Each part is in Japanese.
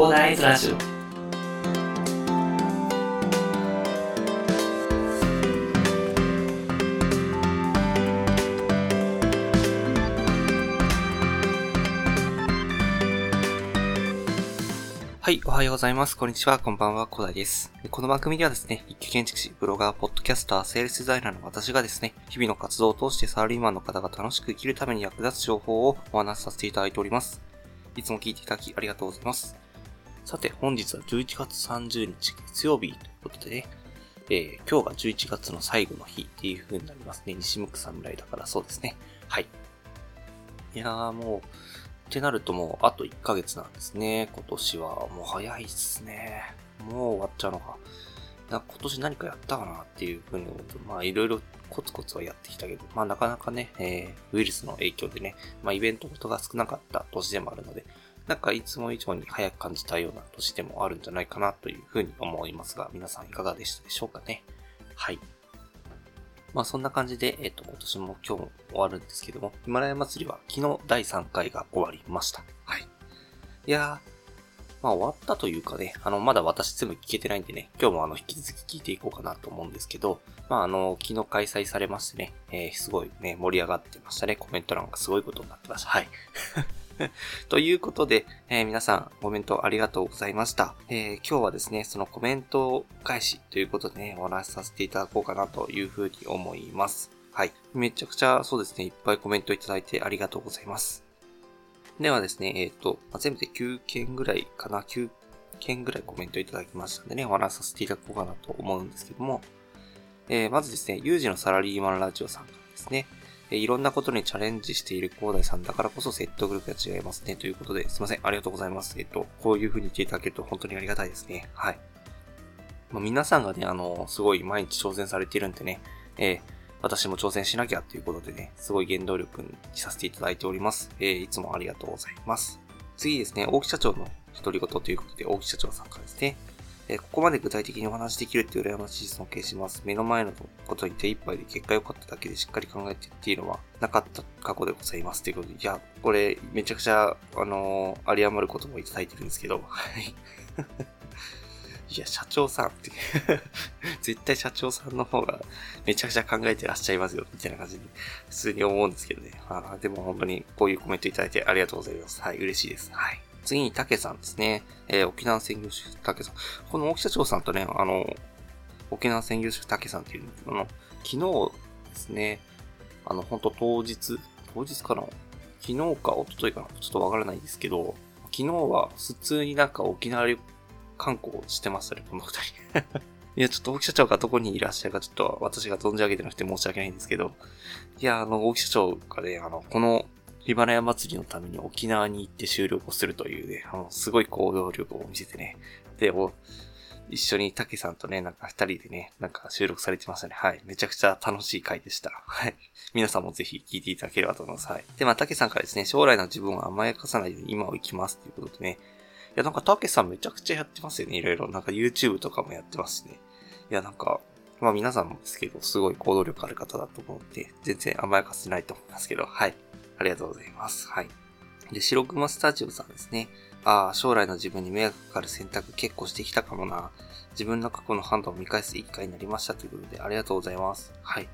コーダーイズラジオはい、おはようございます。こんにちは、こんばんは、コダイです。この番組ではですね、一級建築士、ブロガー、ポッドキャスター、セールスデザイナーの私がですね、日々の活動を通してサラリーマンの方が楽しく生きるために役立つ情報をお話しさせていただいております。いつも聞いていただきありがとうございます。さて、本日は11月30日月曜日ということでね、えー、今日が11月の最後の日っていう風になりますね。西向く侍だからそうですね。はい。いやーもう、ってなるともうあと1ヶ月なんですね。今年は。もう早いっすね。もう終わっちゃうのか。な今年何かやったかなっていうふうに思うと、まあいろいろコツコツはやってきたけど、まあなかなかね、えー、ウイルスの影響でね、まあイベントことが少なかった年でもあるので、なんかいつも以上に早く感じたような年でもあるんじゃないかなというふうに思いますが、皆さんいかがでしたでしょうかね？はい。まあそんな感じで、えっ、と、今年も今日も終わるんですけども、ヒマラヤ祭りは昨日第3回が終わりました。はい。いやー、まあ終わったというかね、あの、まだ私全部聞けてないんでね、今日もあの、引き続き聞いていこうかなと思うんですけど、まああの、昨日開催されましてね、えー、すごいね、盛り上がってましたね。コメント欄がすごいことになってました。はい。ということで、えー皆さんコメントありがとうございました。えー今日はですね、そのコメント返しということでね、お話しさせていただこうかなというふうに思います。はい。めちゃくちゃそうですね、いっぱいコメントいただいてありがとうございます。ではですね、えっ、と、まあ全部で9件ぐらいかな、9件ぐらいコメントいただきましたんでね、お話しさせていただこうかなと思うんですけども、えーまずですね、有事のサラリーマンラジオさんからですね、えいろんなことにチャレンジしている広大さんだからこそ説得力が違いますね。ということで、すいません。ありがとうございます。えっと、こういう風に言っていただけると本当にありがたいですね。はい。まあ、皆さんがね、あの、すごい毎日挑戦されているんでね、えー私も挑戦しなきゃっていうことでね、すごい原動力にさせていただいております。えーいつもありがとうございます。次ですね、大木社長の独り言ということで、大木社長さんからですね、えここまで具体的にお話できるって羨ましい尊敬します。目の前のことに手一杯で結果良かっただけでしっかり考えてっていうのはなかった過去でございます。ということで、いや、これめちゃくちゃ、あのー、有り余ることもいただいてるんですけど、はい。いや、社長さんって、絶対社長さんの方がめちゃくちゃ考えてらっしゃいますよ、みたいな感じに普通に思うんですけどね。あでも本当にこういうコメントいただいてありがとうございます。はい、嬉しいです。はい。次に、竹さんですね。えー沖縄専業主婦竹さん。この大木社長さんとね、あの、沖縄専業主婦竹さんっていうの、あの、昨日ですね、あの、本当当日、当日かな？昨日か一昨日かな？ちょっとわからないんですけど、昨日は普通になんか沖縄旅観光してましたね、この二人。いや、ちょっと大木社長がどこにいらっしゃるかちょっと私が存じ上げてなくて申し訳ないんですけど、いや、あの、大木社長がね、あの、このヒマラヤ祭りのために沖縄に行って収録をするというね、あの、すごい行動力を見せてね、で、お一緒に竹さんとね、なんか二人でね、なんか収録されてましたね。はい。めちゃくちゃ楽しい回でした。はい。皆さんもぜひ聞いていただければと思います。はい。で、まあ、竹さんからですね、将来の自分を甘やかさないように今を生きますということでね。いや、なんか竹さんめちゃくちゃやってますよね。いろいろ。なんか YouTube とかもやってますしね。いや、なんか、まあ皆さんもですけど、すごい行動力ある方だと思って、全然甘やかせないと思いますけど、はい。ありがとうございます。はい。で、白熊スタジオさんですね。ああ、将来の自分に迷惑かかる選択結構してきたかもな。自分の過去の判断を見返す一回になりましたということで、ありがとうございます。はい。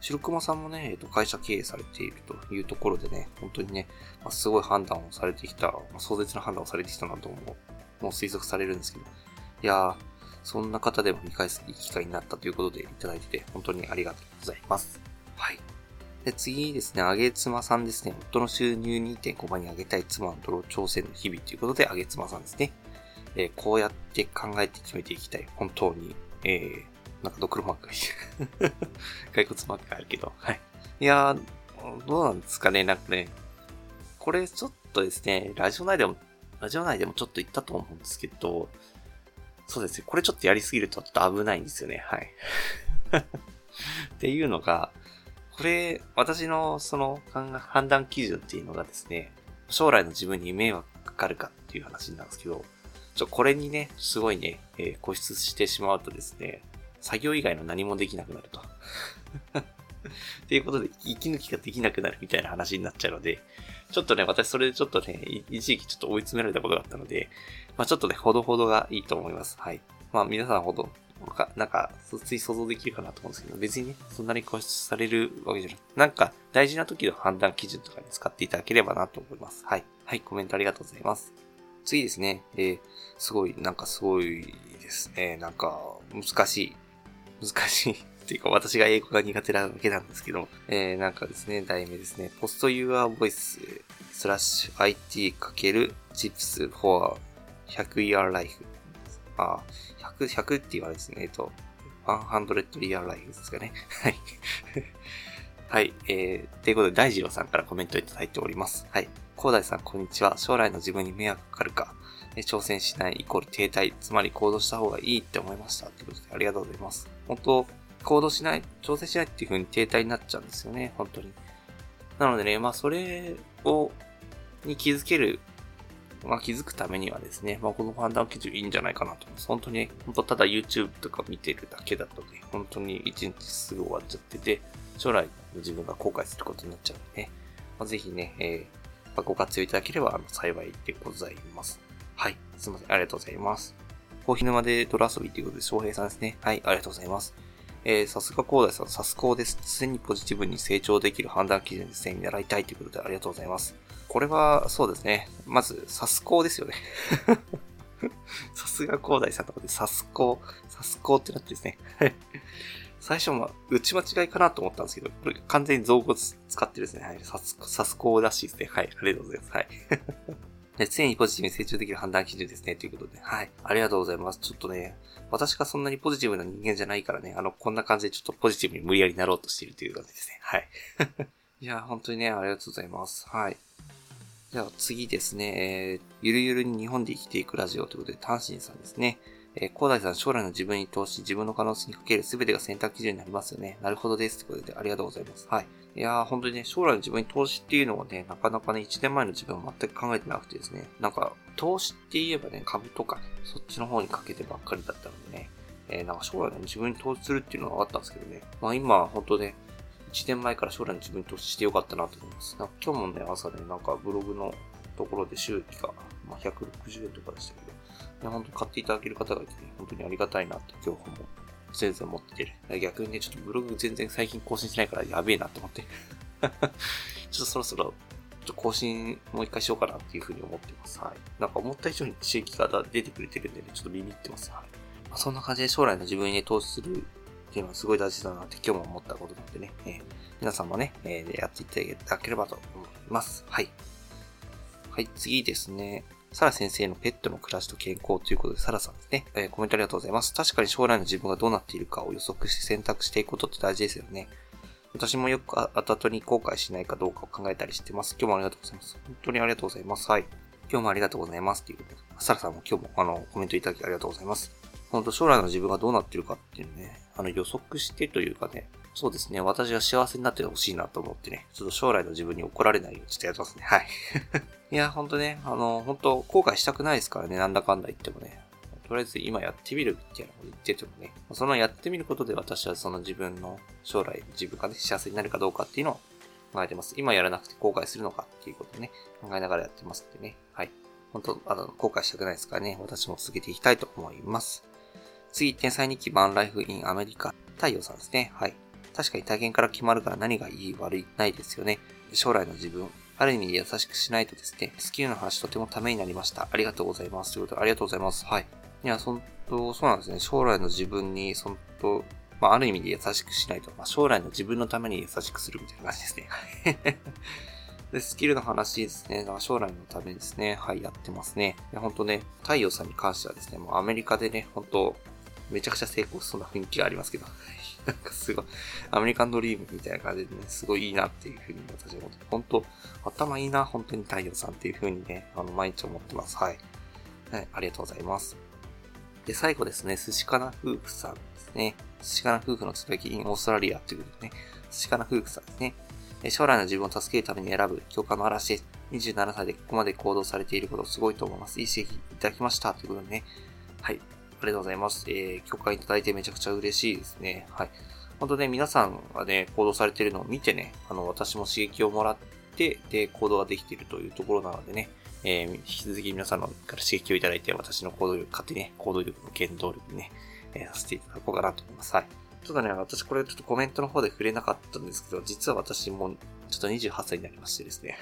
白熊さんもね、えっと、会社経営されているというところでね、本当にね、まあ、すごい判断をされてきた、まあ、壮絶な判断をされてきたなと思う、もう推測されるんですけど、いやー、そんな方でも見返すいい機会になったということでいただいてて、本当にありがとうございます。はい。で、次ですね、あげ妻さんですね。夫の収入2.5倍に上げたい妻の泥挑戦の日々ということで、あげ妻さんですね。えーこうやって考えて決めていきたい。本当に。えー、なんかドクロマークがいる。骸骨マークがあるけど。はい。いやー、どうなんですかね。なんかね、これちょっとですね、ラジオ内でも、ラジオ内でもちょっと言ったと思うんですけど、そうですね。これちょっとやりすぎるとちょっと危ないんですよね。はい。っていうのが、これ、私のその判断基準っていうのがですね、将来の自分に迷惑かかるかっていう話なんですけど、ちょ、これにね、すごいね、えー固執してしまうとですね、作業以外の何もできなくなると。っていうことで、息抜きができなくなるみたいな話になっちゃうので、ちょっとね、私それでちょっとね、一時期ちょっと追い詰められたことがあったので、まあちょっとね、ほどほどがいいと思います。はい。まあ皆さんほど、なんか、つい想像できるかなと思うんですけど、別にね、そんなに固執されるわけじゃない。なんか、大事な時の判断基準とかに使っていただければなと思います。はい。はい、コメントありがとうございます。次ですね、えー、すごい、なんかすごいですね。なんか、難しい。難しい。っていうか、私が英語が苦手なわけなんですけど、えー、なんかですね、題名ですね、ポスト your voice スラッシュ IT かける chips for 100 year life あ、100、100って言われですね。えっと、100 year life ですかね。はい。はい。えー、ということで、大二郎さんからコメントいただいております。はい。広大さん、こんにちは。将来の自分に迷惑かかるか、挑戦しないイコール停滞、つまり行動した方がいいって思いました。ということで、ありがとうございます。本当、行動しない、挑戦しないっていう風に停滞になっちゃうんですよね。本当に。なのでね、まあ、それを、に気づけるまあ、気づくためにはですね、まあ、この判断基準いいんじゃないかなと思います。本当に、本当ただ YouTube とか見てるだけだとね、本当に1日すぐ終わっちゃってて、将来の自分が後悔することになっちゃうんでね、まあ、ぜひね、えー、まあ、ご活用いただければあの幸いでございます。はい。すいません。ありがとうございます。コーヒー沼で泥遊びということで、翔平さんですね。はい。ありがとうございます。えー、さすが広大さん、さすこうです。常にポジティブに成長できる判断基準ですね。見習いたいということでありがとうございます。これは、そうですね。まず、サスコーですよね。さすが広大さんのことで、サスコー、サスコーってなってですね。は い最初は、打ち間違いかなと思ったんですけど、これ完全に造語使ってるですね。はい。サス、サスコーらしいですね。はい。ありがとうございます。はい。で、常にポジティブに成長できる判断基準ですね。ということで。はい。ありがとうございます。ちょっとね、私がそんなにポジティブな人間じゃないからね、あの、こんな感じでちょっとポジティブに無理やりなろうとしているという感じですね。はい。いや、本当にね、ありがとうございます。はい。では次ですね、えー、ゆるゆるに日本で生きていくラジオということで、単身さんですね。えー、広大さん、将来の自分に投資、自分の可能性にかける全てが選択基準になりますよね。なるほどです。ということで、ありがとうございます。はい。いやー、本当にね、将来の自分に投資っていうのはね、なかなかね、1年前の自分は全く考えてなくてですね、なんか、投資って言えばね、株とか、ねそっちの方にかけてばっかりだったのでね、えー、なんか将来の自分に投資するっていうのはあったんですけどね、まあ今は、本当ね、1年前から将来の自分に投資してよかったなと思います。なんか今日もね、朝ね、なんかブログのところで収益が、まあ、160円とかでしたけど、本当に買っていただける方がいて、ね、本当にありがたいなって今日も全然思ってる。逆にね、ちょっとブログ全然最近更新しないからやべえなと思って。ちょっとそろそろ、ちょっと更新もう一回しようかなっていうふうに思ってます。はい。なんか思った以上に収益が出てくれてるんでね、ちょっとビビってます。はい。まあ、そんな感じで将来の自分にね投資するっていうのはすごい大事だなって今日も思ったことなんでね、えー、皆さんもね、えー、やっていただければと思います。はい。はい、次ですね。サラ先生のペットの暮らしと健康ということで、サラさんですね。えー、コメントありがとうございます。確かに将来の自分がどうなっているかを予測して選択していくことって大事ですよね。私もよく後々に後悔しないかどうかを考えたりしてます。今日もありがとうございます。本当にありがとうございます。はい。今日もありがとうございます。ということで、サラさんも今日もあの、コメントいただきありがとうございます。本当将来の自分がどうなっているかっていうね、あの予測してというかね、そうですね。私が幸せになってほしいなと思ってね、ちょっと将来の自分に怒られないようにちょっとやってますね。はい。いや、ほんとね、あの、本当後悔したくないですからね、なんだかんだ言ってもね。とりあえず今やってみるっていうのを言っててもね、そのやってみることで私はその自分の将来自分がね、幸せになるかどうかっていうのを考えてます。今やらなくて後悔するのかっていうことをね、考えながらやってますんでね。はい。本当あの、後悔したくないですからね、私も続けていきたいと思います。次、天才日記版ライフインアメリカ、太陽さんですね。はい。確かに体験から決まるから何がいい悪いないですよね。将来の自分、ある意味優しくしないとですね、スキルの話とてもためになりました。ありがとうございます。ということで、ありがとうございます。はい。いや、そんと、そうなんですね。将来の自分に、そんと、まあ、ある意味で優しくしないと、まあ、将来の自分のために優しくするみたいな感じですね。で、スキルの話ですね。将来のためですね。はい、やってますね。いや、ほんとね、太陽さんに関してはですね、もうアメリカでね、ほんと、めちゃくちゃ成功しそうな雰囲気がありますけど、なんかすごい、アメリカンドリームみたいな感じでね、すごいいいなっていうふうに私は思って、本当頭いいな、本当に太陽さんっていうふうにね、あの、毎日思ってます。はい。はい、ありがとうございます。で、最後ですね、寿司かな夫婦さんですね。寿司かな夫婦のつぶき in オーストラリアということでね、寿司かな夫婦さんですね。将来の自分を助けるために選ぶ教科の嵐です。27歳でここまで行動されていることすごいと思います。いい刺激いただきました。ということでね。はい。ありがとうございます。えー、許可いただいてめちゃくちゃ嬉しいですね。はい。本当ね、皆さんがね、行動されてるのを見てね、あの、私も刺激をもらって、で、行動ができているというところなのでね、えー、引き続き皆さんから刺激をいただいて、私の行動力、勝手にね、行動力の原動力にね、えー、させていただこうかなと思います。はい。ちょっとね、私これちょっとコメントの方で触れなかったんですけど、実は私もちょっと28歳になりましてですね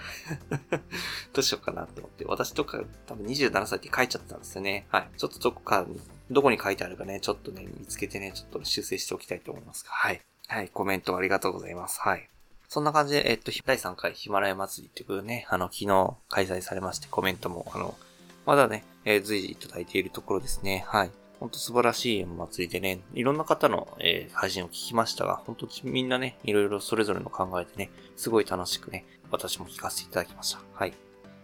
どうしようかなと思って、私とか多分27歳って書いちゃったんですよね。はい。ちょっとどこかに、どこに書いてあるかね、ちょっとね、見つけてね、ちょっと修正しておきたいと思いますがはい。はい、コメントありがとうございます。はい。そんな感じで、えっと、第3回ヒマラヤ祭りっていうことでね、あの、昨日開催されまして、コメントも、あの、まだね、えー、随時いただいているところですね。はい。ほんと素晴らしい祭りでね、いろんな方の、えー、配信を聞きましたが、ほんとみんなね、いろいろそれぞれの考えてね、すごい楽しくね、私も聞かせていただきました。はい。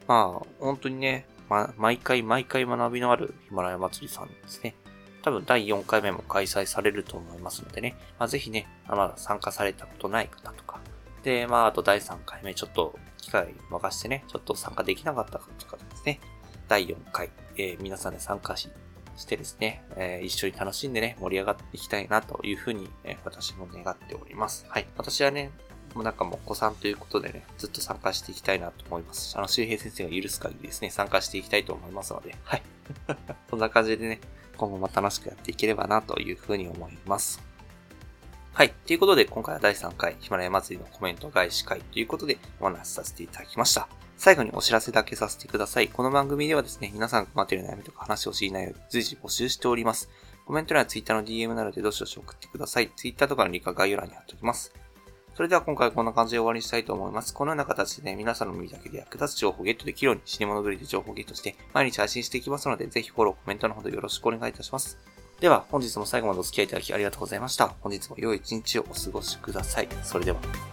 まあ、本当にね、ま、毎回毎回学びのあるヒマラヤ祭りさんですね。多分第4回目も開催されると思いますのでね、まあ、ぜひね、まだ参加されたことない方とか、で、まあ、あと第3回目ちょっと機会任してね、ちょっと参加できなかった方とかですね、第4回、えー、皆さんで参加し、してですね、えー、一緒に楽しんでね、盛り上がっていきたいなというふうに、えー、私も願っております。はい。私はね、もうなんかもうお子さんということでね、ずっと参加していきたいなと思います。あの、周平先生が許す限りですね、参加していきたいと思いますので、はい。そんな感じでね、今後も楽しくやっていければなというふうに思います。はい。ということで、今回は第3回ヒマラヤ祭りのコメント返し会ということでお話しさせていただきました。最後にお知らせだけさせてください。この番組ではですね、皆さんが待っている悩みとか話を知りないよう随時募集しております。コメント欄や Twitter の DM などでどしどし送ってください。Twitter とかのリンクは概要欄に貼っておきます。それでは今回はこんな感じで終わりにしたいと思います。このような形で、ね、皆さんの耳だけで役立つ情報をゲットできるように死に物狂いで情報をゲットして毎日配信していきますので、ぜひフォロー、コメントのほどよろしくお願いいたします。では、本日も最後までお付き合いいただきありがとうございました。本日も良い一日をお過ごしください。それでは。